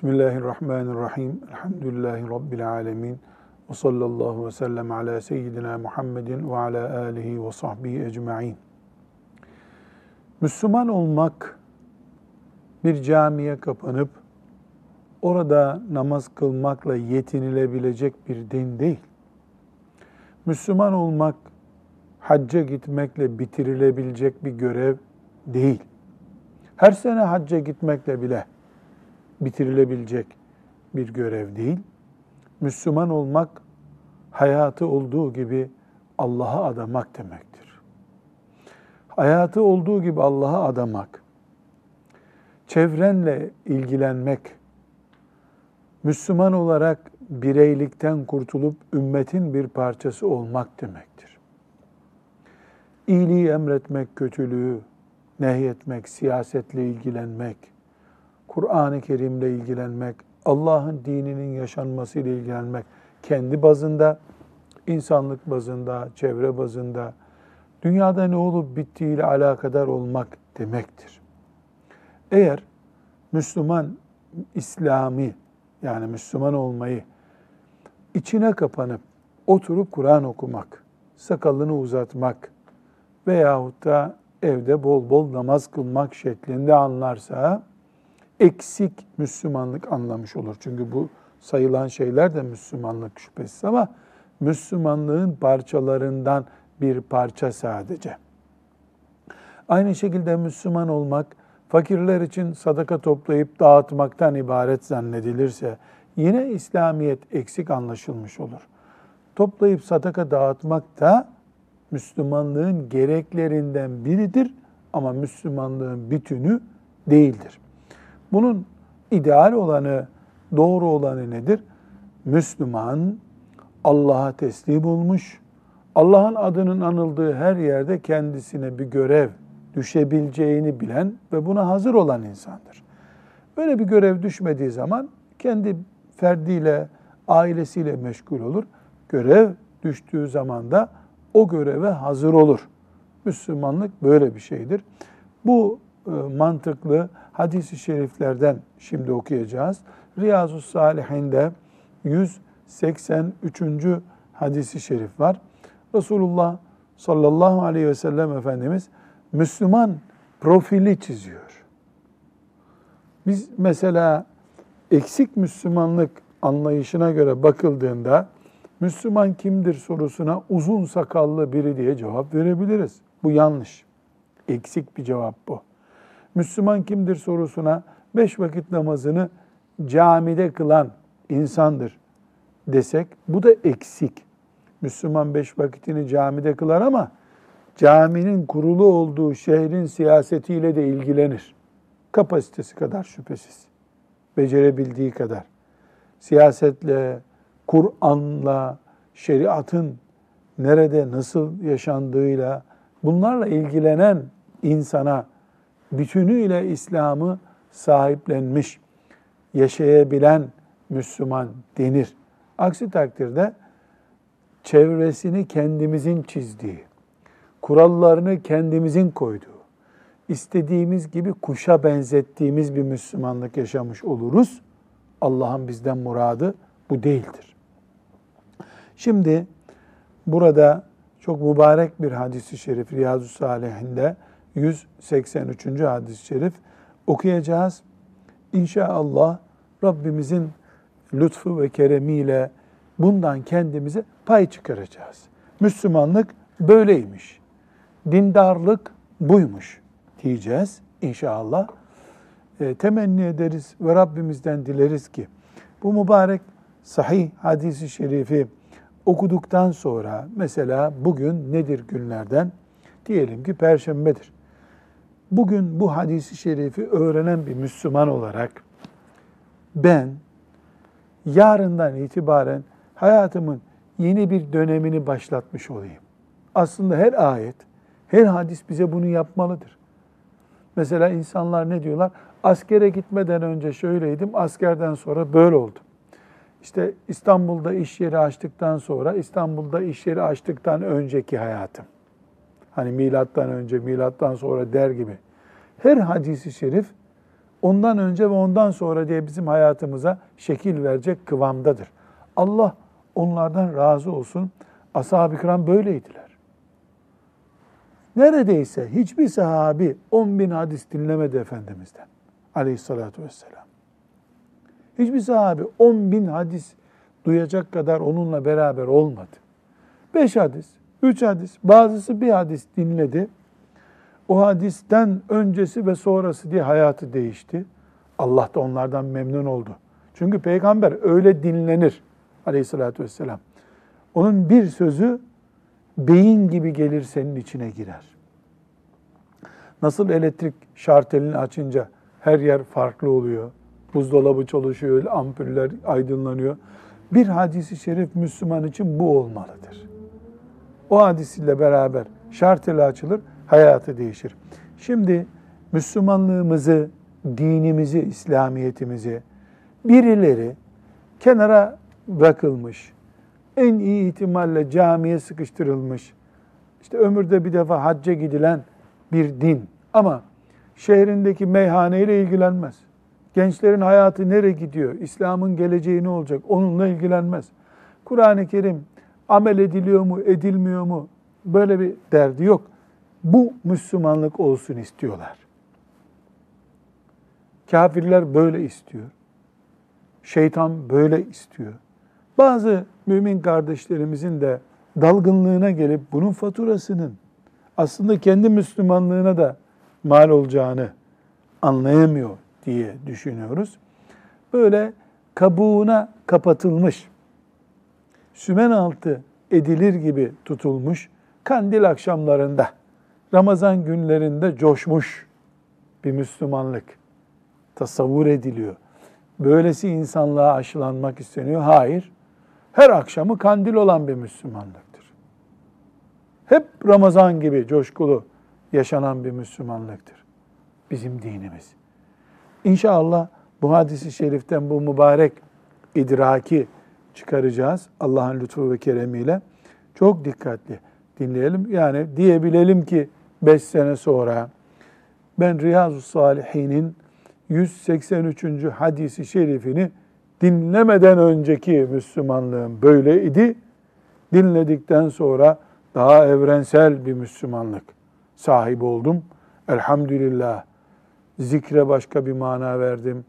Bismillahirrahmanirrahim. Elhamdülillahi Rabbil alemin. Ve sallallahu ve sellem ala seyyidina Muhammedin ve ala alihi ve sahbihi ecma'in. Müslüman olmak bir camiye kapanıp orada namaz kılmakla yetinilebilecek bir din değil. Müslüman olmak hacca gitmekle bitirilebilecek bir görev değil. Her sene hacca gitmekle bile bitirilebilecek bir görev değil. Müslüman olmak hayatı olduğu gibi Allah'a adamak demektir. Hayatı olduğu gibi Allah'a adamak, çevrenle ilgilenmek, Müslüman olarak bireylikten kurtulup ümmetin bir parçası olmak demektir. İyiliği emretmek, kötülüğü nehyetmek, siyasetle ilgilenmek, Kur'an-ı Kerim'le ilgilenmek, Allah'ın dininin yaşanmasıyla ilgilenmek kendi bazında, insanlık bazında, çevre bazında, dünyada ne olup bittiğiyle alakadar olmak demektir. Eğer Müslüman İslami yani Müslüman olmayı içine kapanıp oturup Kur'an okumak, sakalını uzatmak veyahut da evde bol bol namaz kılmak şeklinde anlarsa eksik Müslümanlık anlamış olur. Çünkü bu sayılan şeyler de Müslümanlık şüphesiz ama Müslümanlığın parçalarından bir parça sadece. Aynı şekilde Müslüman olmak fakirler için sadaka toplayıp dağıtmaktan ibaret zannedilirse yine İslamiyet eksik anlaşılmış olur. Toplayıp sadaka dağıtmak da Müslümanlığın gereklerinden biridir ama Müslümanlığın bütünü değildir. Bunun ideal olanı, doğru olanı nedir? Müslüman Allah'a teslim olmuş, Allah'ın adının anıldığı her yerde kendisine bir görev düşebileceğini bilen ve buna hazır olan insandır. Böyle bir görev düşmediği zaman kendi ferdiyle, ailesiyle meşgul olur. Görev düştüğü zaman da o göreve hazır olur. Müslümanlık böyle bir şeydir. Bu mantıklı hadisi şeriflerden şimdi okuyacağız. Riyazu Salihin'de 183. hadisi şerif var. Resulullah sallallahu aleyhi ve sellem Efendimiz Müslüman profili çiziyor. Biz mesela eksik Müslümanlık anlayışına göre bakıldığında Müslüman kimdir sorusuna uzun sakallı biri diye cevap verebiliriz. Bu yanlış. Eksik bir cevap bu. Müslüman kimdir sorusuna beş vakit namazını camide kılan insandır desek bu da eksik. Müslüman beş vakitini camide kılar ama caminin kurulu olduğu şehrin siyasetiyle de ilgilenir. Kapasitesi kadar şüphesiz. Becerebildiği kadar. Siyasetle, Kur'an'la, şeriatın nerede nasıl yaşandığıyla bunlarla ilgilenen insana bütünüyle İslam'ı sahiplenmiş, yaşayabilen Müslüman denir. Aksi takdirde çevresini kendimizin çizdiği, kurallarını kendimizin koyduğu, istediğimiz gibi kuşa benzettiğimiz bir Müslümanlık yaşamış oluruz. Allah'ın bizden muradı bu değildir. Şimdi burada çok mübarek bir hadisi şerif Riyazu Salihinde 183. hadis-i şerif okuyacağız. İnşallah Rabbimizin lütfu ve keremiyle bundan kendimize pay çıkaracağız. Müslümanlık böyleymiş. Dindarlık buymuş diyeceğiz inşallah. E, temenni ederiz ve Rabbimizden dileriz ki bu mübarek sahih hadisi şerifi okuduktan sonra mesela bugün nedir günlerden? Diyelim ki perşembedir. Bugün bu hadisi şerifi öğrenen bir Müslüman olarak ben yarından itibaren hayatımın yeni bir dönemini başlatmış olayım. Aslında her ayet, her hadis bize bunu yapmalıdır. Mesela insanlar ne diyorlar? Askere gitmeden önce şöyleydim, askerden sonra böyle oldum. İşte İstanbul'da iş yeri açtıktan sonra, İstanbul'da iş yeri açtıktan önceki hayatım. Hani milattan önce, milattan sonra der gibi. Her hadisi şerif ondan önce ve ondan sonra diye bizim hayatımıza şekil verecek kıvamdadır. Allah onlardan razı olsun. Ashab-ı kiram böyleydiler. Neredeyse hiçbir sahabi 10 bin hadis dinlemedi Efendimiz'den aleyhissalatü vesselam. Hiçbir sahabi 10 bin hadis duyacak kadar onunla beraber olmadı. 5 hadis, 3 hadis, bazısı bir hadis dinledi. O hadisten öncesi ve sonrası diye hayatı değişti. Allah da onlardan memnun oldu. Çünkü peygamber öyle dinlenir aleyhissalatü vesselam. Onun bir sözü beyin gibi gelir senin içine girer. Nasıl elektrik şartelini açınca her yer farklı oluyor. Buzdolabı çalışıyor, ampuller aydınlanıyor. Bir hadisi şerif Müslüman için bu olmalıdır. O hadis ile beraber şarteli açılır, hayatı değişir. Şimdi Müslümanlığımızı, dinimizi, İslamiyetimizi birileri kenara bırakılmış, en iyi ihtimalle camiye sıkıştırılmış, işte ömürde bir defa hacca gidilen bir din ama şehrindeki meyhaneyle ilgilenmez. Gençlerin hayatı nereye gidiyor? İslam'ın geleceği ne olacak? Onunla ilgilenmez. Kur'an-ı Kerim amel ediliyor mu, edilmiyor mu? Böyle bir derdi yok. Bu Müslümanlık olsun istiyorlar. Kafirler böyle istiyor. Şeytan böyle istiyor. Bazı mümin kardeşlerimizin de dalgınlığına gelip bunun faturasının aslında kendi Müslümanlığına da mal olacağını anlayamıyor diye düşünüyoruz. Böyle kabuğuna kapatılmış, sümen altı edilir gibi tutulmuş, kandil akşamlarında, Ramazan günlerinde coşmuş bir Müslümanlık tasavvur ediliyor. Böylesi insanlığa aşılanmak isteniyor. Hayır, her akşamı kandil olan bir Müslümanlıktır. Hep Ramazan gibi coşkulu yaşanan bir Müslümanlıktır. Bizim dinimiz. İnşallah bu hadisi şeriften bu mübarek idraki çıkaracağız Allah'ın lütfu ve keremiyle. Çok dikkatli dinleyelim. Yani diyebilelim ki 5 sene sonra ben Riyazu Salihin'in 183. hadisi şerifini dinlemeden önceki Müslümanlığım böyleydi. Dinledikten sonra daha evrensel bir Müslümanlık sahibi oldum. Elhamdülillah. Zikre başka bir mana verdim.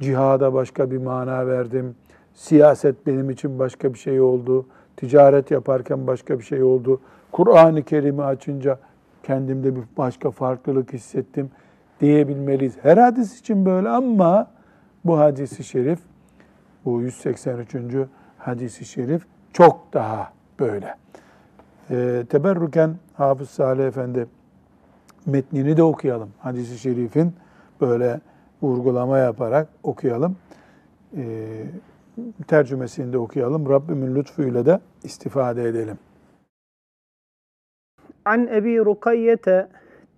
Cihada başka bir mana verdim. Siyaset benim için başka bir şey oldu. Ticaret yaparken başka bir şey oldu. Kur'an-ı Kerim'i açınca kendimde bir başka farklılık hissettim diyebilmeliyiz. Her hadis için böyle ama bu hadisi şerif, bu 183. hadisi şerif çok daha böyle. E, teberruken Hafız Salih Efendi metnini de okuyalım. Hadisi şerifin böyle vurgulama yaparak okuyalım. E, tercümesini de okuyalım. Rabbimin lütfuyla da istifade edelim. An Ebi Rukayyete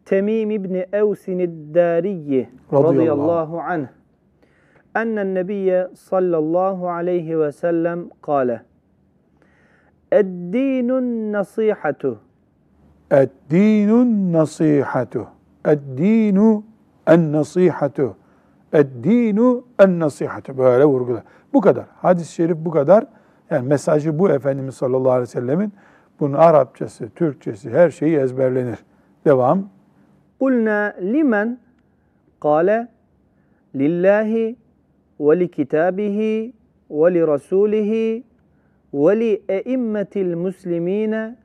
Temim İbni Evsin Dariyi radıyallahu anh. nebiyye sallallahu aleyhi ve sellem kâle Eddinun nasihatu Eddinun nasihatu Eddinu en nasihatu Eddinu en nasihatu böyle vurgular. Bu kadar. Hadis-i şerif bu kadar. Yani mesajı bu Efendimiz sallallahu aleyhi ve sellemin bunun Arapçası, Türkçesi her şeyi ezberlenir. Devam. Kulna limen kâle lillahi ve li kitabihi ve li rasulihi ve li eimmetil muslimine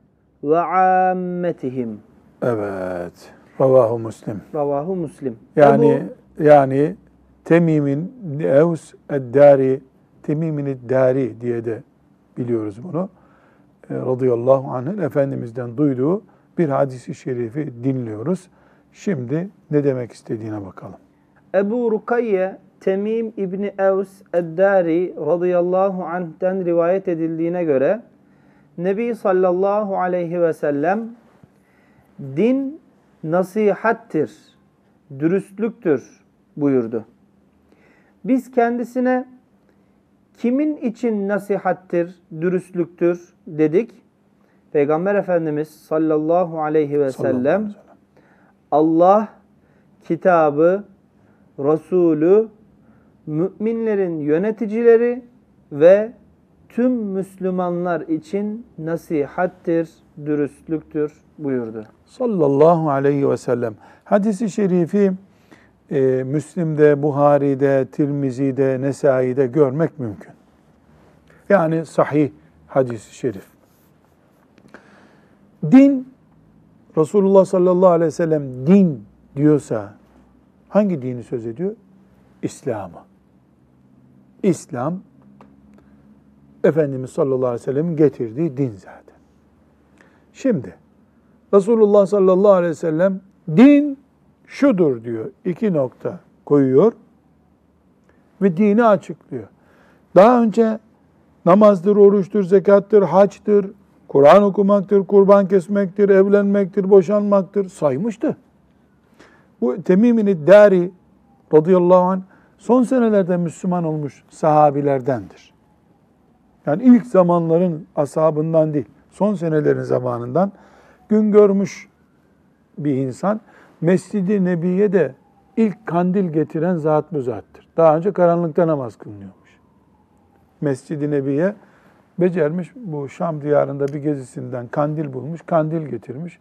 ve ammetihim. Evet. Ravahu Müslim. Ravahu Müslim. Yani yani Temim'in Evs Eddari Temim'in Eddari diye de biliyoruz bunu. E, radıyallahu anh'ın Efendimiz'den duyduğu bir hadisi şerifi dinliyoruz. Şimdi ne demek istediğine bakalım. Ebu Rukayye Temim İbni Evs Eddari radıyallahu anh'ten rivayet edildiğine göre Nebi sallallahu aleyhi ve sellem din nasihattir, dürüstlüktür buyurdu. Biz kendisine kimin için nasihattir, dürüstlüktür dedik. Peygamber Efendimiz sallallahu aleyhi ve sellem Allah, kitabı, Resulü, müminlerin yöneticileri ve tüm Müslümanlar için nasihattir, dürüstlüktür buyurdu. Sallallahu aleyhi ve sellem. Hadisi şerifi e, Müslim'de, Buhari'de, Tirmizi'de, Nesai'de görmek mümkün. Yani sahih hadis-i şerif. Din, Resulullah sallallahu aleyhi ve sellem din diyorsa hangi dini söz ediyor? İslam'ı. İslam, Efendimiz sallallahu aleyhi ve sellem'in getirdiği din zaten. Şimdi, Resulullah sallallahu aleyhi ve sellem din şudur diyor. İki nokta koyuyor ve dini açıklıyor. Daha önce namazdır, oruçtur, zekattır, haçtır, Kur'an okumaktır, kurban kesmektir, evlenmektir, boşanmaktır saymıştı. Bu Temim'in Dari radıyallahu anh son senelerde Müslüman olmuş sahabilerdendir. Yani ilk zamanların ashabından değil, son senelerin zamanından gün görmüş bir insan. Mescid-i Nebi'ye de ilk kandil getiren zat bu zattır. Daha önce karanlıkta namaz kılınıyormuş. Mescid-i Nebi'ye becermiş bu Şam diyarında bir gezisinden kandil bulmuş, kandil getirmiş.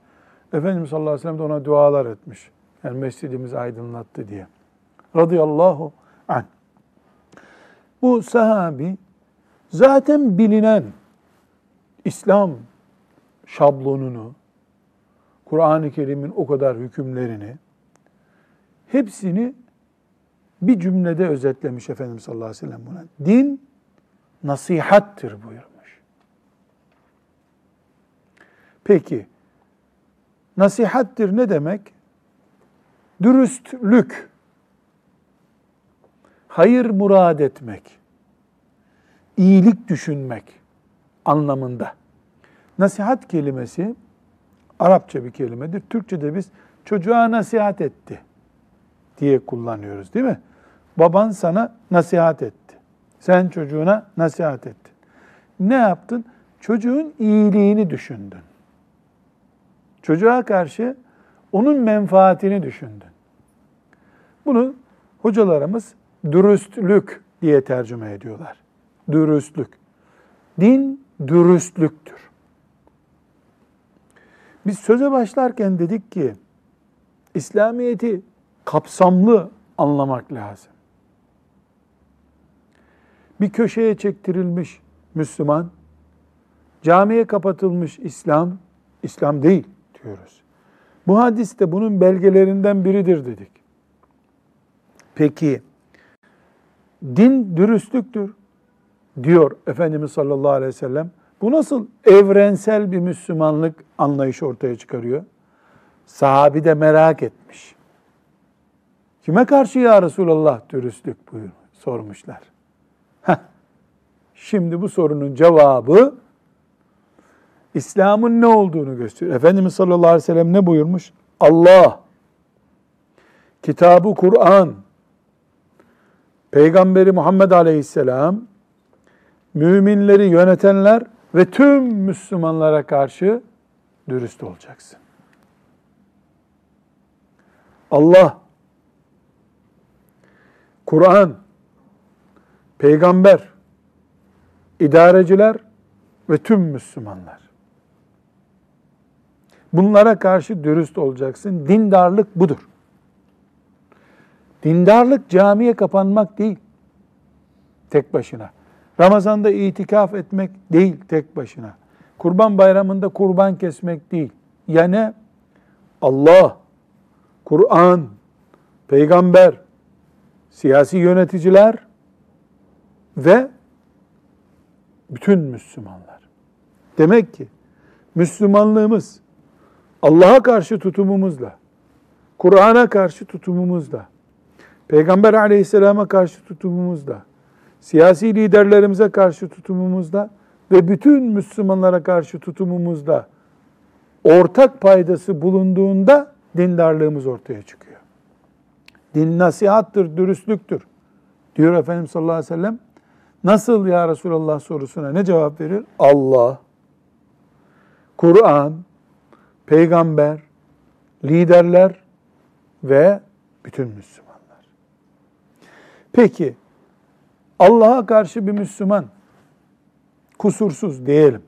Efendimiz sallallahu aleyhi ve sellem de ona dualar etmiş. Yani mescidimizi aydınlattı diye. Radıyallahu anh. Bu sahabi zaten bilinen İslam şablonunu, Kur'an-ı Kerim'in o kadar hükümlerini hepsini bir cümlede özetlemiş Efendimiz sallallahu aleyhi ve sellem buna. Din nasihattir buyurmuş. Peki, nasihattir ne demek? Dürüstlük, hayır murad etmek, iyilik düşünmek anlamında. Nasihat kelimesi Arapça bir kelimedir. Türkçe'de biz çocuğa nasihat etti diye kullanıyoruz değil mi? Baban sana nasihat etti. Sen çocuğuna nasihat ettin. Ne yaptın? Çocuğun iyiliğini düşündün. Çocuğa karşı onun menfaatini düşündün. Bunu hocalarımız dürüstlük diye tercüme ediyorlar. Dürüstlük. Din dürüstlüktür. Biz söze başlarken dedik ki İslamiyet'i kapsamlı anlamak lazım. Bir köşeye çektirilmiş Müslüman, camiye kapatılmış İslam, İslam değil diyoruz. Bu hadis de bunun belgelerinden biridir dedik. Peki, din dürüstlüktür diyor Efendimiz sallallahu aleyhi ve sellem. Bu nasıl evrensel bir Müslümanlık anlayışı ortaya çıkarıyor? Sahabi de merak etmiş. Kime karşı ya Resulallah dürüstlük buyur, sormuşlar. Heh. Şimdi bu sorunun cevabı İslam'ın ne olduğunu gösteriyor. Efendimiz sallallahu aleyhi ve sellem ne buyurmuş? Allah, kitabı Kur'an, Peygamberi Muhammed aleyhisselam, müminleri yönetenler ve tüm Müslümanlara karşı dürüst olacaksın. Allah, Kur'an, peygamber, idareciler ve tüm Müslümanlar. Bunlara karşı dürüst olacaksın. Dindarlık budur. Dindarlık camiye kapanmak değil. Tek başına. Ramazanda itikaf etmek değil tek başına. Kurban bayramında kurban kesmek değil. Yani Allah, Kur'an, peygamber, siyasi yöneticiler ve bütün Müslümanlar. Demek ki Müslümanlığımız Allah'a karşı tutumumuzla, Kur'an'a karşı tutumumuzla, Peygamber aleyhisselama karşı tutumumuzla, siyasi liderlerimize karşı tutumumuzda ve bütün Müslümanlara karşı tutumumuzda ortak paydası bulunduğunda dindarlığımız ortaya çıkıyor. Din nasihattır, dürüstlüktür diyor Efendimiz sallallahu aleyhi ve sellem. Nasıl ya Resulallah sorusuna ne cevap verir? Allah, Kur'an, peygamber, liderler ve bütün Müslümanlar. Peki Allah'a karşı bir Müslüman kusursuz diyelim.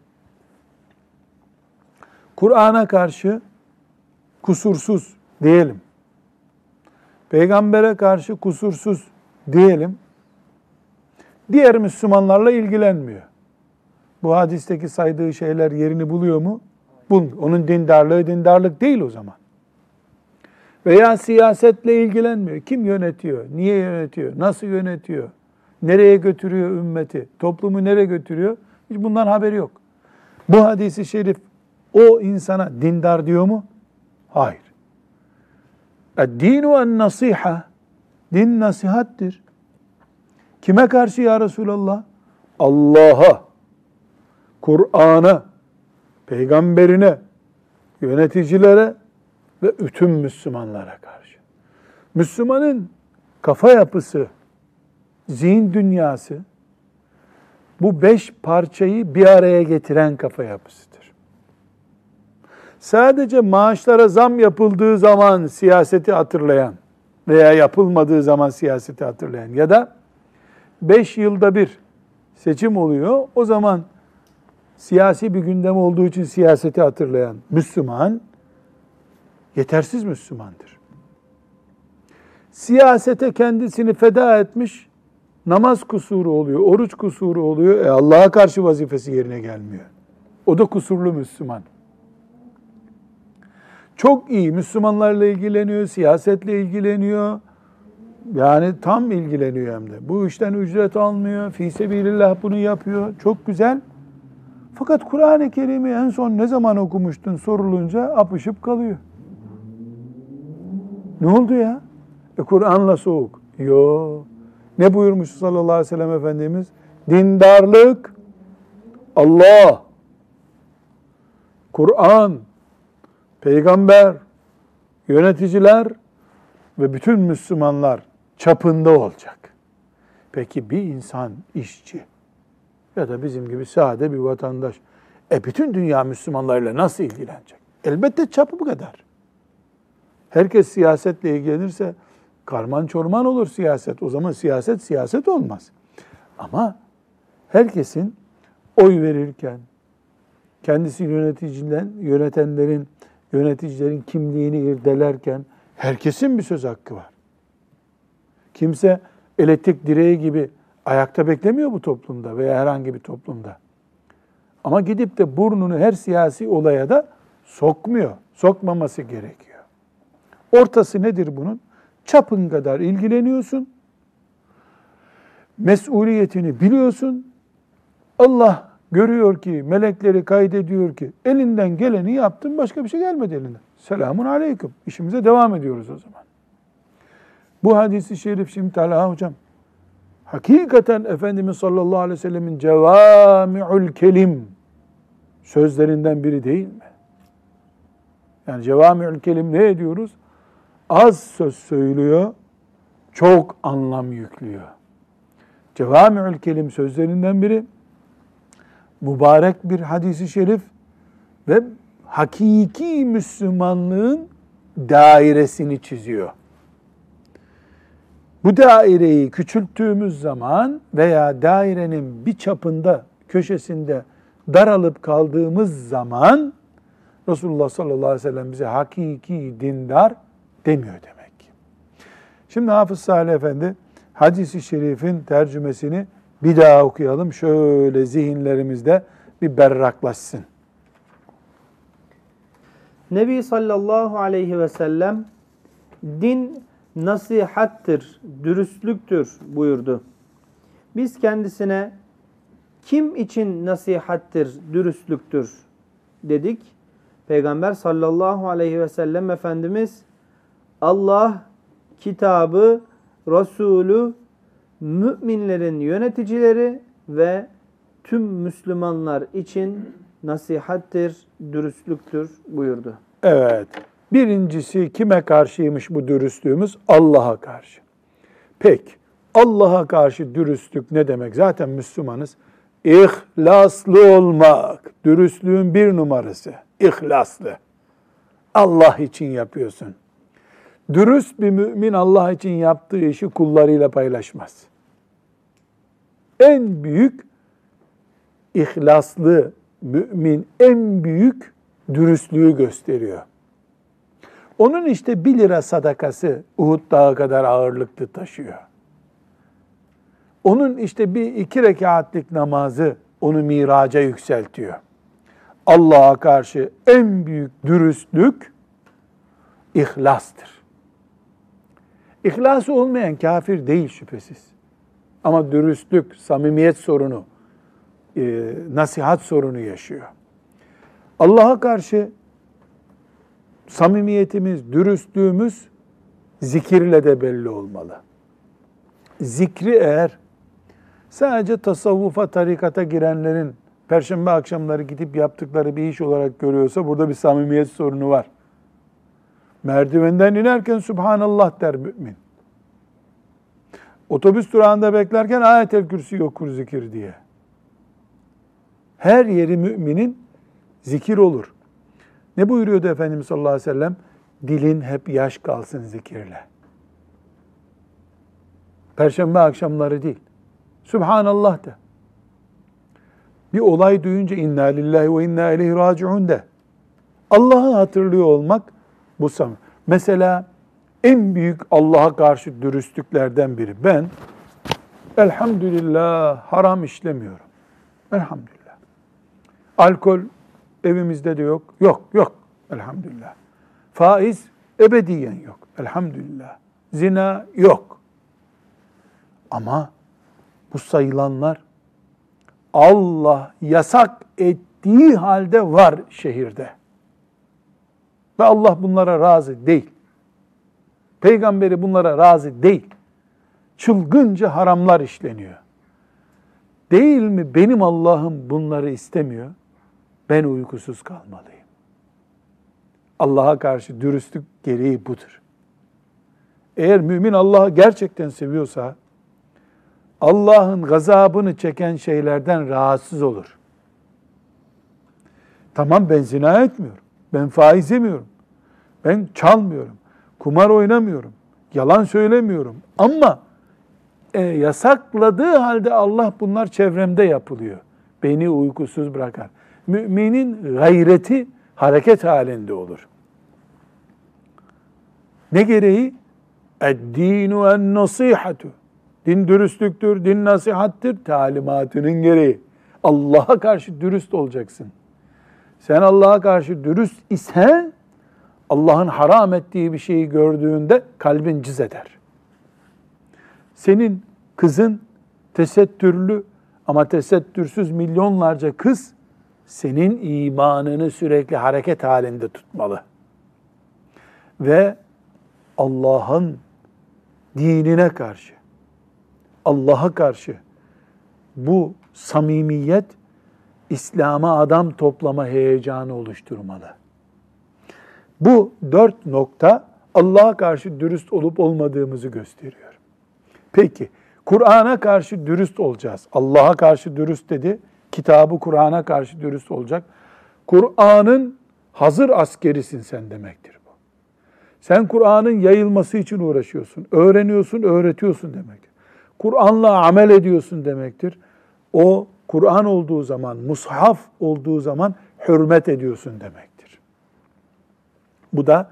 Kur'an'a karşı kusursuz diyelim. Peygambere karşı kusursuz diyelim. Diğer Müslümanlarla ilgilenmiyor. Bu hadisteki saydığı şeyler yerini buluyor mu? Bul. Onun dindarlığı dindarlık değil o zaman. Veya siyasetle ilgilenmiyor. Kim yönetiyor? Niye yönetiyor? Nasıl yönetiyor? Nereye götürüyor ümmeti? Toplumu nereye götürüyor? Hiç bundan haberi yok. Bu hadisi şerif o insana dindar diyor mu? Hayır. Dinu en nasiha. Din nasihattir. Kime karşı ya Resulallah? Allah'a, Kur'an'a, peygamberine, yöneticilere ve bütün Müslümanlara karşı. Müslümanın kafa yapısı, zihin dünyası bu beş parçayı bir araya getiren kafa yapısıdır. Sadece maaşlara zam yapıldığı zaman siyaseti hatırlayan veya yapılmadığı zaman siyaseti hatırlayan ya da beş yılda bir seçim oluyor. O zaman siyasi bir gündem olduğu için siyaseti hatırlayan Müslüman yetersiz Müslümandır. Siyasete kendisini feda etmiş, namaz kusuru oluyor, oruç kusuru oluyor. E Allah'a karşı vazifesi yerine gelmiyor. O da kusurlu Müslüman. Çok iyi Müslümanlarla ilgileniyor, siyasetle ilgileniyor. Yani tam ilgileniyor hem de. Bu işten ücret almıyor. Fi sebilillah bunu yapıyor. Çok güzel. Fakat Kur'an-ı Kerim'i en son ne zaman okumuştun sorulunca apışıp kalıyor. Ne oldu ya? E Kur'an'la soğuk. Yo. Ne buyurmuş sallallahu aleyhi ve sellem Efendimiz? Dindarlık, Allah, Kur'an, peygamber, yöneticiler ve bütün Müslümanlar çapında olacak. Peki bir insan işçi ya da bizim gibi sade bir vatandaş e bütün dünya Müslümanlarıyla nasıl ilgilenecek? Elbette çapı bu kadar. Herkes siyasetle ilgilenirse karman çorman olur siyaset. O zaman siyaset siyaset olmaz. Ama herkesin oy verirken, kendisi yöneticilen, yönetenlerin, yöneticilerin kimliğini irdelerken herkesin bir söz hakkı var. Kimse elektrik direği gibi ayakta beklemiyor bu toplumda veya herhangi bir toplumda. Ama gidip de burnunu her siyasi olaya da sokmuyor. Sokmaması gerekiyor. Ortası nedir bunun? Çapın kadar ilgileniyorsun. Mesuliyetini biliyorsun. Allah görüyor ki, melekleri kaydediyor ki elinden geleni yaptın başka bir şey gelmedi elinden. Selamun aleyküm. İşimize devam ediyoruz o zaman. Bu hadisi şerif şimdi Talha hocam hakikaten Efendimiz sallallahu aleyhi ve sellemin cevami'ül kelim sözlerinden biri değil mi? Yani cevami'ül kelim ne ediyoruz? Az söz söylüyor, çok anlam yüklüyor. Cevami'ül kelim sözlerinden biri mübarek bir hadisi şerif ve hakiki Müslümanlığın dairesini çiziyor. Bu daireyi küçülttüğümüz zaman veya dairenin bir çapında, köşesinde daralıp kaldığımız zaman Resulullah sallallahu aleyhi ve sellem bize hakiki dindar demiyor demek. Şimdi Hafız Salih Efendi hadisi şerifin tercümesini bir daha okuyalım. Şöyle zihinlerimizde bir berraklaşsın. Nebi sallallahu aleyhi ve sellem din nasihattir, dürüstlüktür buyurdu. Biz kendisine kim için nasihattir, dürüstlüktür dedik. Peygamber sallallahu aleyhi ve sellem Efendimiz Allah kitabı, Resulü, müminlerin yöneticileri ve tüm Müslümanlar için nasihattir, dürüstlüktür buyurdu. Evet. Birincisi kime karşıymış bu dürüstlüğümüz? Allah'a karşı. Peki Allah'a karşı dürüstlük ne demek? Zaten Müslümanız. İhlaslı olmak. Dürüstlüğün bir numarası. İhlaslı. Allah için yapıyorsun. Dürüst bir mümin Allah için yaptığı işi kullarıyla paylaşmaz. En büyük ihlaslı mümin en büyük dürüstlüğü gösteriyor. Onun işte bir lira sadakası Uhud dağı kadar ağırlıklı taşıyor. Onun işte bir iki rekatlik namazı onu miraca yükseltiyor. Allah'a karşı en büyük dürüstlük ihlastır. İhlası olmayan kafir değil şüphesiz. Ama dürüstlük, samimiyet sorunu, e, nasihat sorunu yaşıyor. Allah'a karşı samimiyetimiz, dürüstlüğümüz zikirle de belli olmalı. Zikri eğer sadece tasavvufa, tarikata girenlerin perşembe akşamları gidip yaptıkları bir iş olarak görüyorsa burada bir samimiyet sorunu var. Merdivenden inerken Subhanallah der mümin. Otobüs durağında beklerken ayetel kürsi okur zikir diye. Her yeri müminin zikir olur. Ne buyuruyordu Efendimiz sallallahu aleyhi ve sellem? Dilin hep yaş kalsın zikirle. Perşembe akşamları değil. Subhanallah de. Bir olay duyunca inna lillahi ve inna ileyhi raciun de. Allah'ı hatırlıyor olmak bu sam. Mesela en büyük Allah'a karşı dürüstlüklerden biri. Ben elhamdülillah haram işlemiyorum. Elhamdülillah. Alkol evimizde de yok. Yok, yok. Elhamdülillah. Faiz ebediyen yok. Elhamdülillah. Zina yok. Ama bu sayılanlar Allah yasak ettiği halde var şehirde. Ve Allah bunlara razı değil. Peygamberi bunlara razı değil. Çılgınca haramlar işleniyor. Değil mi benim Allah'ım bunları istemiyor? Ben uykusuz kalmalıyım. Allah'a karşı dürüstlük gereği budur. Eğer mümin Allah'ı gerçekten seviyorsa Allah'ın gazabını çeken şeylerden rahatsız olur. Tamam ben zina etmiyorum. Ben faiz yemiyorum. Ben çalmıyorum. Kumar oynamıyorum. Yalan söylemiyorum. Ama e, yasakladığı halde Allah bunlar çevremde yapılıyor. Beni uykusuz bırakar. Müminin gayreti hareket halinde olur. Ne gereği? Eddinu en nasihatu. Din dürüstlüktür, din nasihattir, talimatının gereği. Allah'a karşı dürüst olacaksın. Sen Allah'a karşı dürüst isen, Allah'ın haram ettiği bir şeyi gördüğünde kalbin cız eder. Senin kızın tesettürlü ama tesettürsüz milyonlarca kız senin imanını sürekli hareket halinde tutmalı. Ve Allah'ın dinine karşı, Allah'a karşı bu samimiyet İslam'a adam toplama heyecanı oluşturmalı. Bu dört nokta Allah'a karşı dürüst olup olmadığımızı gösteriyor. Peki, Kur'an'a karşı dürüst olacağız. Allah'a karşı dürüst dedi, kitabı Kur'an'a karşı dürüst olacak. Kur'an'ın hazır askerisin sen demektir bu. Sen Kur'an'ın yayılması için uğraşıyorsun, öğreniyorsun, öğretiyorsun demektir. Kur'an'la amel ediyorsun demektir. O Kur'an olduğu zaman, mushaf olduğu zaman hürmet ediyorsun demektir. Bu da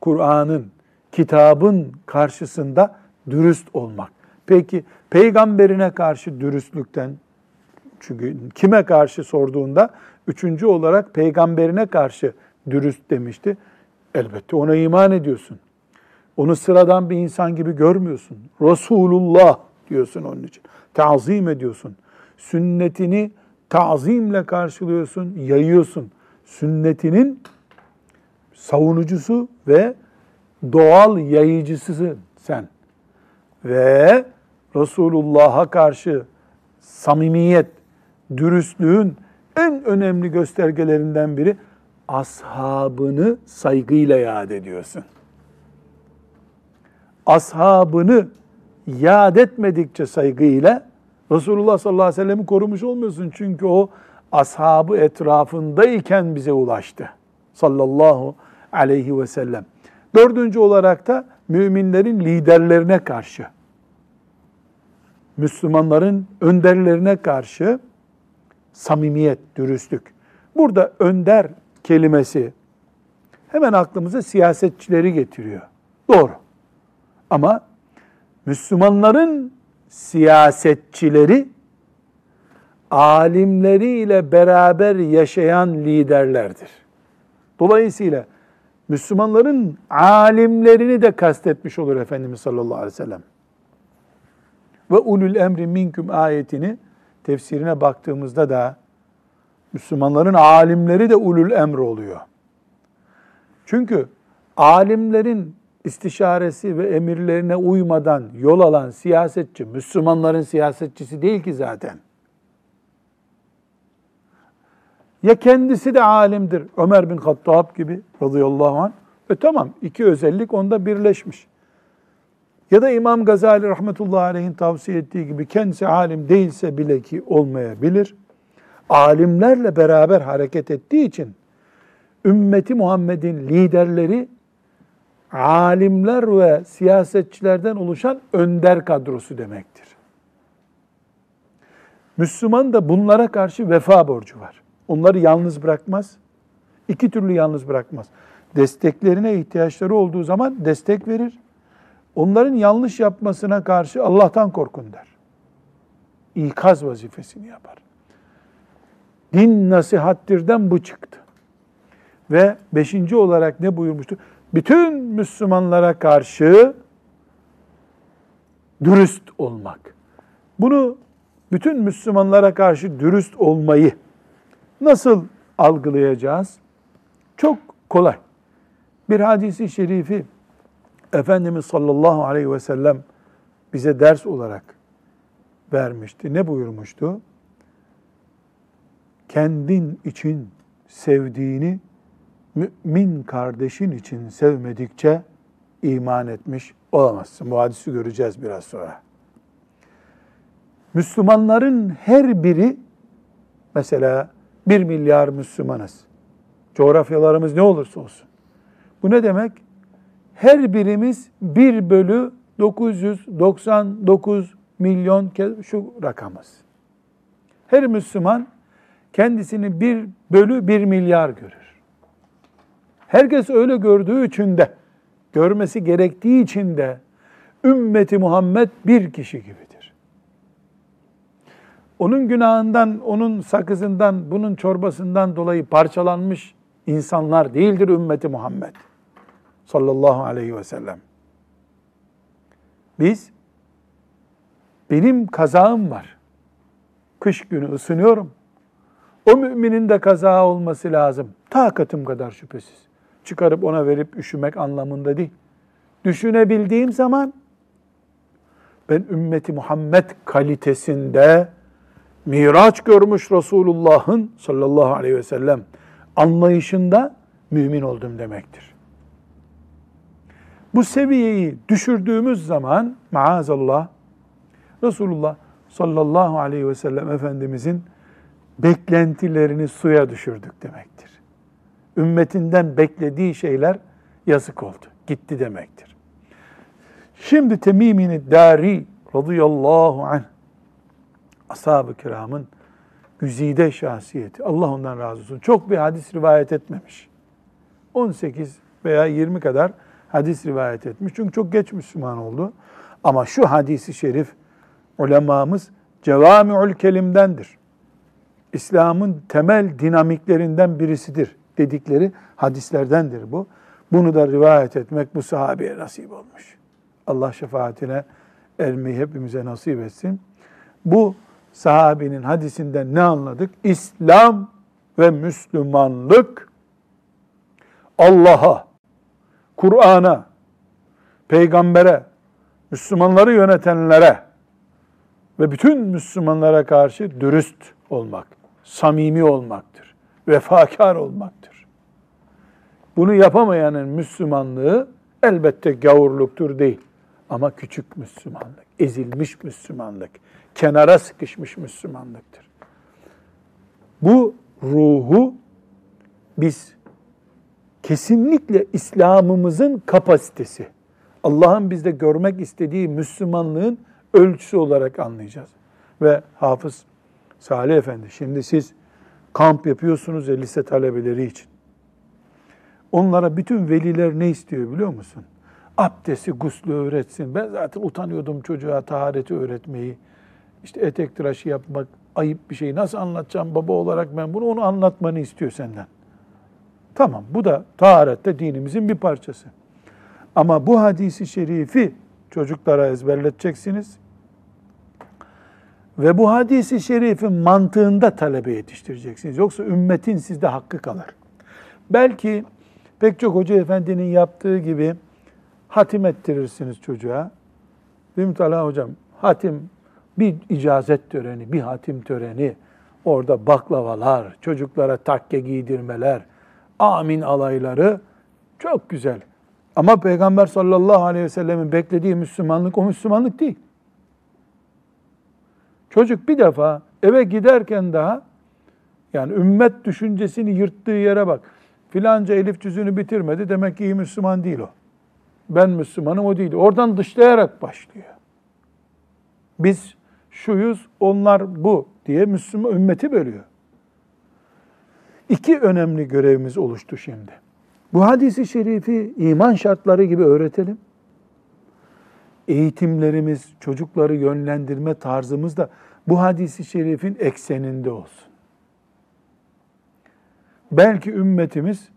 Kur'an'ın, kitabın karşısında dürüst olmak. Peki peygamberine karşı dürüstlükten, çünkü kime karşı sorduğunda üçüncü olarak peygamberine karşı dürüst demişti. Elbette ona iman ediyorsun. Onu sıradan bir insan gibi görmüyorsun. Resulullah diyorsun onun için. Tazim ediyorsun sünnetini tazimle karşılıyorsun, yayıyorsun. Sünnetinin savunucusu ve doğal yayıcısısın sen. Ve Resulullah'a karşı samimiyet, dürüstlüğün en önemli göstergelerinden biri ashabını saygıyla yad ediyorsun. Ashabını yad etmedikçe saygıyla Resulullah sallallahu aleyhi ve sellem'i korumuş olmuyorsun. Çünkü o ashabı etrafındayken bize ulaştı. Sallallahu aleyhi ve sellem. Dördüncü olarak da müminlerin liderlerine karşı, Müslümanların önderlerine karşı samimiyet, dürüstlük. Burada önder kelimesi hemen aklımıza siyasetçileri getiriyor. Doğru. Ama Müslümanların siyasetçileri alimleriyle beraber yaşayan liderlerdir. Dolayısıyla Müslümanların alimlerini de kastetmiş olur Efendimiz sallallahu aleyhi ve sellem. Ve ulul emri minküm ayetini tefsirine baktığımızda da Müslümanların alimleri de ulul emr oluyor. Çünkü alimlerin istişaresi ve emirlerine uymadan yol alan siyasetçi, Müslümanların siyasetçisi değil ki zaten. Ya kendisi de alimdir, Ömer bin Hattab gibi radıyallahu anh. E tamam, iki özellik onda birleşmiş. Ya da İmam Gazali rahmetullahi aleyhin tavsiye ettiği gibi kendisi alim değilse bile ki olmayabilir. Alimlerle beraber hareket ettiği için ümmeti Muhammed'in liderleri alimler ve siyasetçilerden oluşan önder kadrosu demektir. Müslüman da bunlara karşı vefa borcu var. Onları yalnız bırakmaz. İki türlü yalnız bırakmaz. Desteklerine ihtiyaçları olduğu zaman destek verir. Onların yanlış yapmasına karşı Allah'tan korkun der. İkaz vazifesini yapar. Din nasihattirden bu çıktı. Ve beşinci olarak ne buyurmuştu? Bütün Müslümanlara karşı dürüst olmak. Bunu bütün Müslümanlara karşı dürüst olmayı nasıl algılayacağız? Çok kolay. Bir hadisi şerifi Efendimiz sallallahu aleyhi ve sellem bize ders olarak vermişti. Ne buyurmuştu? Kendin için sevdiğini mümin kardeşin için sevmedikçe iman etmiş olamazsın. Bu hadisi göreceğiz biraz sonra. Müslümanların her biri mesela bir milyar Müslümanız. Coğrafyalarımız ne olursa olsun. Bu ne demek? Her birimiz 1 bölü 999 milyon şu rakamız. Her Müslüman kendisini 1 bölü 1 milyar görür. Herkes öyle gördüğü için de, görmesi gerektiği için de ümmeti Muhammed bir kişi gibidir. Onun günahından, onun sakızından, bunun çorbasından dolayı parçalanmış insanlar değildir ümmeti Muhammed sallallahu aleyhi ve sellem. Biz, benim kazağım var. Kış günü ısınıyorum. O müminin de kazağı olması lazım. Takatım kadar şüphesiz çıkarıp ona verip üşümek anlamında değil. Düşünebildiğim zaman ben ümmeti Muhammed kalitesinde miraç görmüş Resulullah'ın sallallahu aleyhi ve sellem anlayışında mümin oldum demektir. Bu seviyeyi düşürdüğümüz zaman maazallah Resulullah sallallahu aleyhi ve sellem Efendimizin beklentilerini suya düşürdük demektir ümmetinden beklediği şeyler yazık oldu. Gitti demektir. Şimdi Temimini Dari radıyallahu anh ashab-ı kiramın güzide şahsiyeti. Allah ondan razı olsun. Çok bir hadis rivayet etmemiş. 18 veya 20 kadar hadis rivayet etmiş. Çünkü çok geç Müslüman oldu. Ama şu hadisi şerif ulemamız cevami'ül kelimdendir. İslam'ın temel dinamiklerinden birisidir dedikleri hadislerdendir bu. Bunu da rivayet etmek bu sahabeye nasip olmuş. Allah şefaatine ermeyi hepimize nasip etsin. Bu sahabinin hadisinden ne anladık? İslam ve Müslümanlık Allah'a, Kur'an'a, peygambere, Müslümanları yönetenlere ve bütün Müslümanlara karşı dürüst olmak, samimi olmaktır, vefakar olmaktır. Bunu yapamayanın Müslümanlığı elbette gavurluktur değil. Ama küçük Müslümanlık, ezilmiş Müslümanlık, kenara sıkışmış Müslümanlıktır. Bu ruhu biz kesinlikle İslam'ımızın kapasitesi, Allah'ın bizde görmek istediği Müslümanlığın ölçüsü olarak anlayacağız. Ve Hafız Salih Efendi, şimdi siz kamp yapıyorsunuz ya lise talebeleri için. Onlara bütün veliler ne istiyor biliyor musun? Abdesti, guslü öğretsin. Ben zaten utanıyordum çocuğa tahareti öğretmeyi. İşte etek tıraşı yapmak ayıp bir şey. Nasıl anlatacağım baba olarak ben bunu onu anlatmanı istiyor senden. Tamam bu da taharette dinimizin bir parçası. Ama bu hadisi şerifi çocuklara ezberleteceksiniz. Ve bu hadisi şerifin mantığında talebe yetiştireceksiniz. Yoksa ümmetin sizde hakkı kalır. Belki pek çok hoca efendinin yaptığı gibi hatim ettirirsiniz çocuğa. Değil mi hocam? Hatim bir icazet töreni, bir hatim töreni. Orada baklavalar, çocuklara takke giydirmeler, amin alayları çok güzel. Ama Peygamber sallallahu aleyhi ve sellemin beklediği Müslümanlık o Müslümanlık değil. Çocuk bir defa eve giderken daha yani ümmet düşüncesini yırttığı yere bak. Filanca elif cüzünü bitirmedi demek ki iyi Müslüman değil o. Ben Müslümanım o değil. Oradan dışlayarak başlıyor. Biz şuyuz, onlar bu diye Müslüman ümmeti bölüyor. İki önemli görevimiz oluştu şimdi. Bu hadisi şerifi iman şartları gibi öğretelim. Eğitimlerimiz, çocukları yönlendirme tarzımız da bu hadisi şerifin ekseninde olsun. Belki ümmetimiz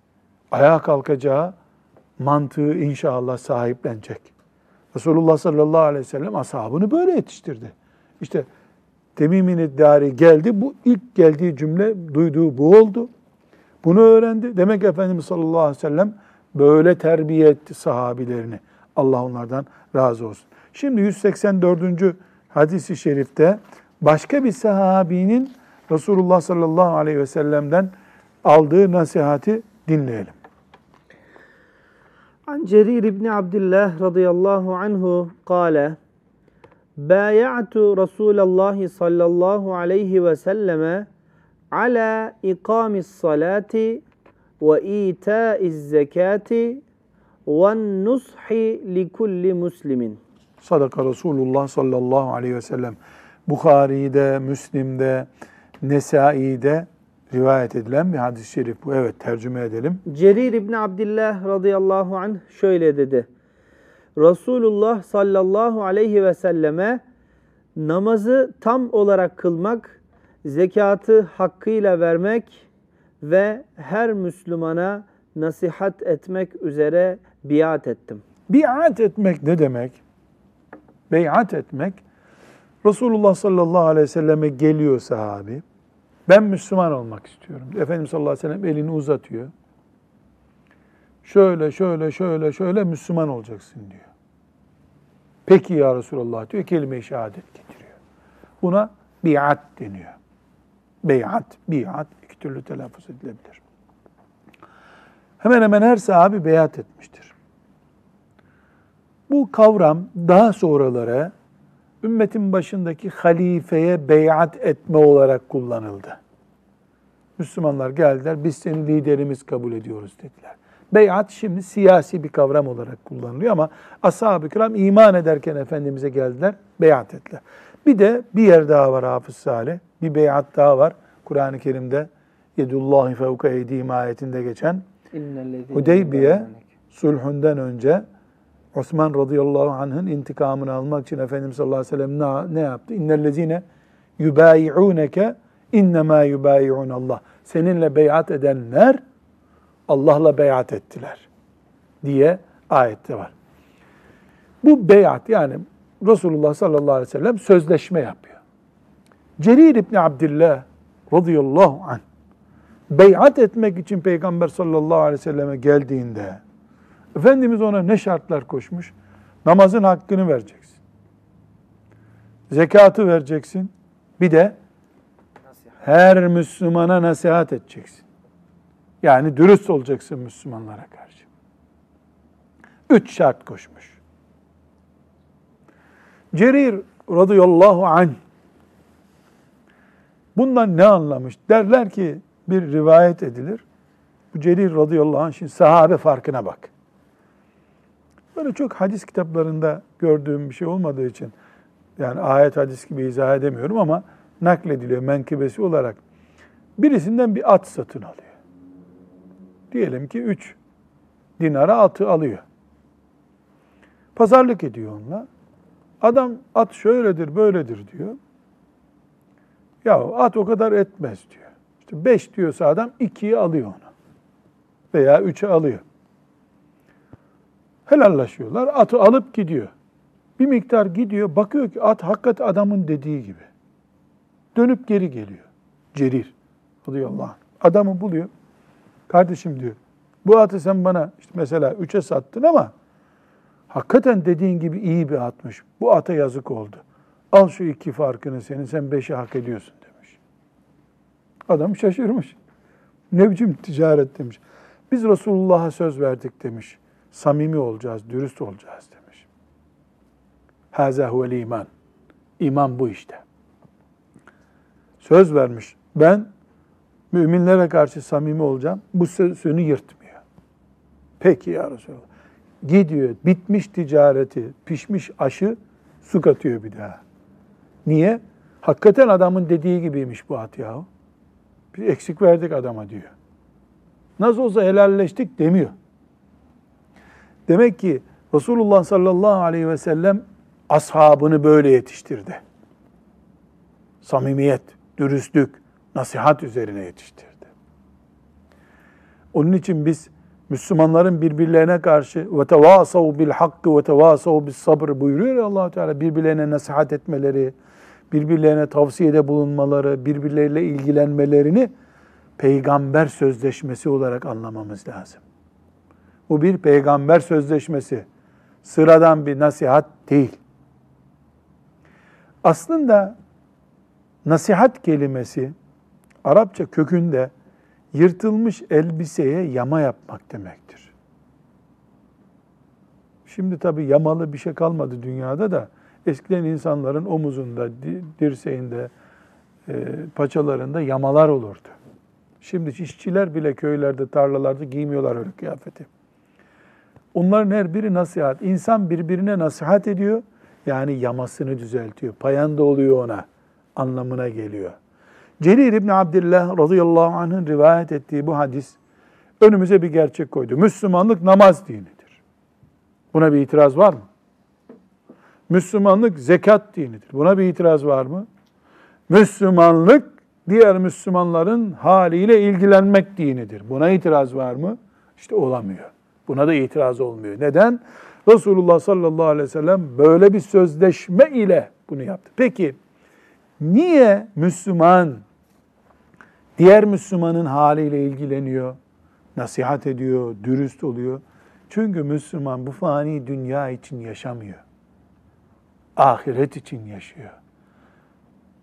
ayağa kalkacağı mantığı inşallah sahiplenecek. Resulullah sallallahu aleyhi ve sellem ashabını böyle yetiştirdi. İşte Temim'in iddari geldi. Bu ilk geldiği cümle duyduğu bu oldu. Bunu öğrendi. Demek Efendimiz sallallahu aleyhi ve sellem böyle terbiye etti sahabilerini. Allah onlardan razı olsun. Şimdi 184. hadisi şerifte başka bir sahabinin Resulullah sallallahu aleyhi ve sellem'den aldığı nasihati dinleyelim. An Cerir İbni Abdillah radıyallahu anhu kâle Bâya'tu Resulallah sallallahu aleyhi ve selleme ala ikamis salati ve itaiz zekati ve nushi li kulli muslimin. Sadaka Resulullah sallallahu aleyhi ve sellem. Bukhari'de, Müslim'de, Nesai'de rivayet edilen bir hadis-i şerif bu. Evet tercüme edelim. Cerir İbni Abdillah radıyallahu anh şöyle dedi. Resulullah sallallahu aleyhi ve selleme namazı tam olarak kılmak, zekatı hakkıyla vermek ve her Müslümana nasihat etmek üzere biat ettim. Biat etmek ne demek? Beyat etmek, Resulullah sallallahu aleyhi ve selleme geliyor sahabi. Ben Müslüman olmak istiyorum. Efendimiz sallallahu aleyhi ve sellem elini uzatıyor. Şöyle, şöyle, şöyle, şöyle Müslüman olacaksın diyor. Peki ya Resulallah diyor, kelime-i şehadet getiriyor. Buna biat deniyor. Beyat, biat iki türlü telaffuz edilebilir. Hemen hemen her sahabi beyat etmiştir. Bu kavram daha sonralara ümmetin başındaki halifeye beyat etme olarak kullanıldı. Müslümanlar geldiler, biz seni liderimiz kabul ediyoruz dediler. Beyat şimdi siyasi bir kavram olarak kullanılıyor ama ashab-ı kiram iman ederken Efendimiz'e geldiler, beyat ettiler. Bir de bir yer daha var Hafız Salih, bir beyat daha var. Kur'an-ı Kerim'de Yedullahi fevka eydihim ayetinde geçen Hudeybiye sulhünden önce Osman radıyallahu anh'ın intikamını almak için Efendimiz sallallahu aleyhi ve sellem ne, ne yaptı? İnnellezine yubayi'uneke innema yubayi'un Allah. Seninle beyat edenler Allah'la beyat ettiler diye ayette var. Bu beyat yani Resulullah sallallahu aleyhi ve sellem sözleşme yapıyor. Cerir İbni Abdillah radıyallahu anh beyat etmek için Peygamber sallallahu aleyhi ve selleme geldiğinde Efendimiz ona ne şartlar koşmuş? Namazın hakkını vereceksin. Zekatı vereceksin. Bir de her Müslümana nasihat edeceksin. Yani dürüst olacaksın Müslümanlara karşı. Üç şart koşmuş. Cerir radıyallahu anh bundan ne anlamış? Derler ki bir rivayet edilir. Bu Cerir radıyallahu anh şimdi sahabe farkına bak. Böyle çok hadis kitaplarında gördüğüm bir şey olmadığı için yani ayet hadis gibi izah edemiyorum ama naklediliyor menkıbesi olarak. Birisinden bir at satın alıyor. Diyelim ki 3 dinara atı alıyor. Pazarlık ediyor onunla. Adam at şöyledir, böyledir diyor. Ya at o kadar etmez diyor. İşte 5 diyorsa adam 2'yi alıyor ona. Veya 3'e alıyor. Helallaşıyorlar. Atı alıp gidiyor. Bir miktar gidiyor. Bakıyor ki at hakikat adamın dediği gibi. Dönüp geri geliyor. Cerir radıyallahu anh. Adamı buluyor. Kardeşim diyor. Bu atı sen bana işte mesela 3'e sattın ama hakikaten dediğin gibi iyi bir atmış. Bu ata yazık oldu. Al şu iki farkını senin sen 5'i hak ediyorsun demiş. Adam şaşırmış. Ne biçim ticaret demiş. Biz Resulullah'a söz verdik demiş. Samimi olacağız, dürüst olacağız demiş. Haza huvel iman. İman bu işte. Söz vermiş. Ben müminlere karşı samimi olacağım. Bu sözünü yırtmıyor. Peki ya Resulallah. Gidiyor, bitmiş ticareti, pişmiş aşı su katıyor bir daha. Niye? Hakikaten adamın dediği gibiymiş bu at yahu. Bir eksik verdik adama diyor. Nasıl olsa helalleştik demiyor. Demek ki Resulullah sallallahu aleyhi ve sellem ashabını böyle yetiştirdi. Samimiyet, dürüstlük, nasihat üzerine yetiştirdi. Onun için biz Müslümanların birbirlerine karşı ve tevasav bil hakkı ve tevasav bis sabr buyuruyor ya allah Teala birbirlerine nasihat etmeleri, birbirlerine tavsiyede bulunmaları, birbirleriyle ilgilenmelerini peygamber sözleşmesi olarak anlamamız lazım. Bu bir peygamber sözleşmesi. Sıradan bir nasihat değil. Aslında nasihat kelimesi Arapça kökünde yırtılmış elbiseye yama yapmak demektir. Şimdi tabii yamalı bir şey kalmadı dünyada da eskiden insanların omuzunda, dirseğinde, e, paçalarında yamalar olurdu. Şimdi işçiler bile köylerde, tarlalarda giymiyorlar öyle kıyafeti. Onların her biri nasihat. İnsan birbirine nasihat ediyor. Yani yamasını düzeltiyor. Payanda oluyor ona anlamına geliyor. Cerir İbni Abdillah radıyallahu anh'ın rivayet ettiği bu hadis önümüze bir gerçek koydu. Müslümanlık namaz dinidir. Buna bir itiraz var mı? Müslümanlık zekat dinidir. Buna bir itiraz var mı? Müslümanlık diğer Müslümanların haliyle ilgilenmek dinidir. Buna itiraz var mı? İşte olamıyor. Buna da itiraz olmuyor. Neden? Resulullah sallallahu aleyhi ve sellem böyle bir sözleşme ile bunu yaptı. Peki niye Müslüman diğer Müslümanın haliyle ilgileniyor, nasihat ediyor, dürüst oluyor? Çünkü Müslüman bu fani dünya için yaşamıyor. Ahiret için yaşıyor.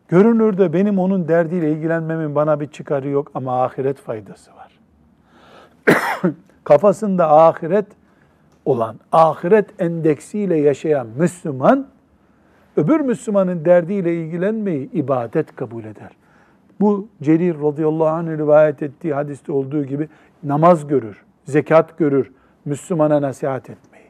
Görünürde benim onun derdiyle ilgilenmemin bana bir çıkarı yok ama ahiret faydası var. Kafasında ahiret olan, ahiret endeksiyle yaşayan Müslüman, öbür Müslümanın derdiyle ilgilenmeyi ibadet kabul eder. Bu Cerir radıyallahu anh rivayet ettiği hadiste olduğu gibi namaz görür, zekat görür, Müslümana nasihat etmeyi.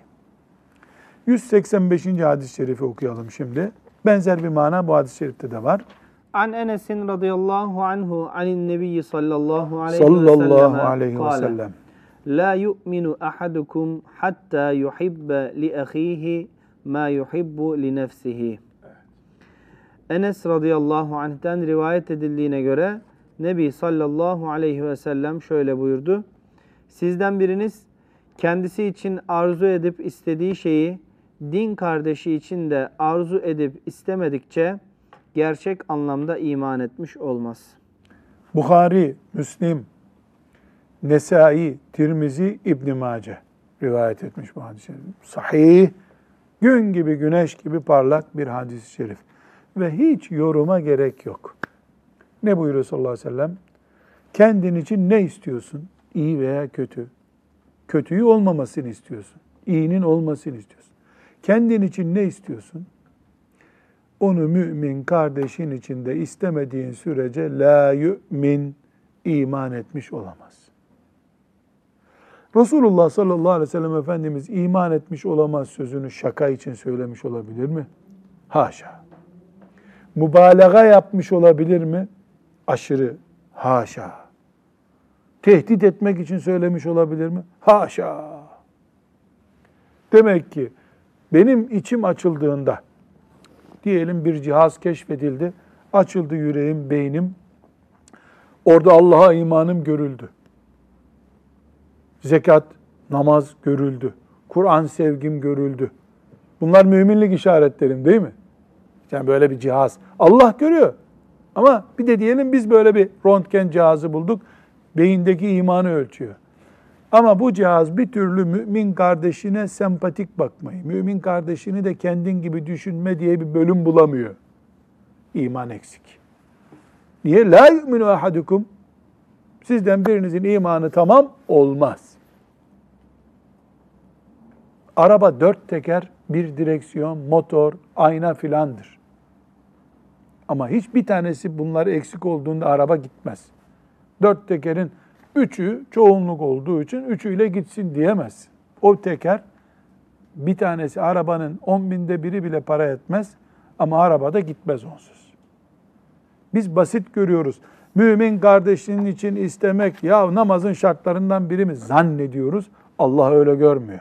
185. hadis-i şerifi okuyalım şimdi. Benzer bir mana bu hadis-i şerifte de var. An Enes'in radıyallahu anhu anin nebiyyi sallallahu aleyhi sallallahu aleyhi ve sellem. La yu'minu ahadukum hatta yuhibbe li ahihi ma yuhibbu li nefsihi. Enes radıyallahu anh'ten rivayet edildiğine göre Nebi sallallahu aleyhi ve sellem şöyle buyurdu. Sizden biriniz kendisi için arzu edip istediği şeyi din kardeşi için de arzu edip istemedikçe gerçek anlamda iman etmiş olmaz. Bukhari, Müslim, Nesai, Tirmizi, İbn Mace rivayet etmiş bu hadis-i şerif. Sahih, gün gibi, güneş gibi parlak bir hadis-i şerif. Ve hiç yoruma gerek yok. Ne buyuruyor sallallahu aleyhi ve sellem? Kendin için ne istiyorsun? İyi veya kötü. Kötüyü olmamasını istiyorsun. İyinin olmasını istiyorsun. Kendin için ne istiyorsun? Onu mümin kardeşin içinde istemediğin sürece la yu'min iman etmiş olamaz. Resulullah sallallahu aleyhi ve sellem Efendimiz iman etmiş olamaz sözünü şaka için söylemiş olabilir mi? Haşa. Mübalağa yapmış olabilir mi? Aşırı. Haşa. Tehdit etmek için söylemiş olabilir mi? Haşa. Demek ki benim içim açıldığında diyelim bir cihaz keşfedildi. Açıldı yüreğim, beynim. Orada Allah'a imanım görüldü. Zekat, namaz görüldü. Kur'an sevgim görüldü. Bunlar müminlik işaretlerim değil mi? Yani böyle bir cihaz. Allah görüyor. Ama bir de diyelim biz böyle bir röntgen cihazı bulduk. Beyindeki imanı ölçüyor. Ama bu cihaz bir türlü mümin kardeşine sempatik bakmayı, mümin kardeşini de kendin gibi düşünme diye bir bölüm bulamıyor. İman eksik. Niye? La yu'minu ahadukum. Sizden birinizin imanı tamam olmaz. Araba dört teker, bir direksiyon, motor, ayna filandır. Ama hiçbir tanesi bunlar eksik olduğunda araba gitmez. Dört tekerin üçü çoğunluk olduğu için üçüyle gitsin diyemez. O teker bir tanesi arabanın on binde biri bile para etmez ama arabada gitmez onsuz. Biz basit görüyoruz. Mümin kardeşinin için istemek ya namazın şartlarından biri mi zannediyoruz. Allah öyle görmüyor.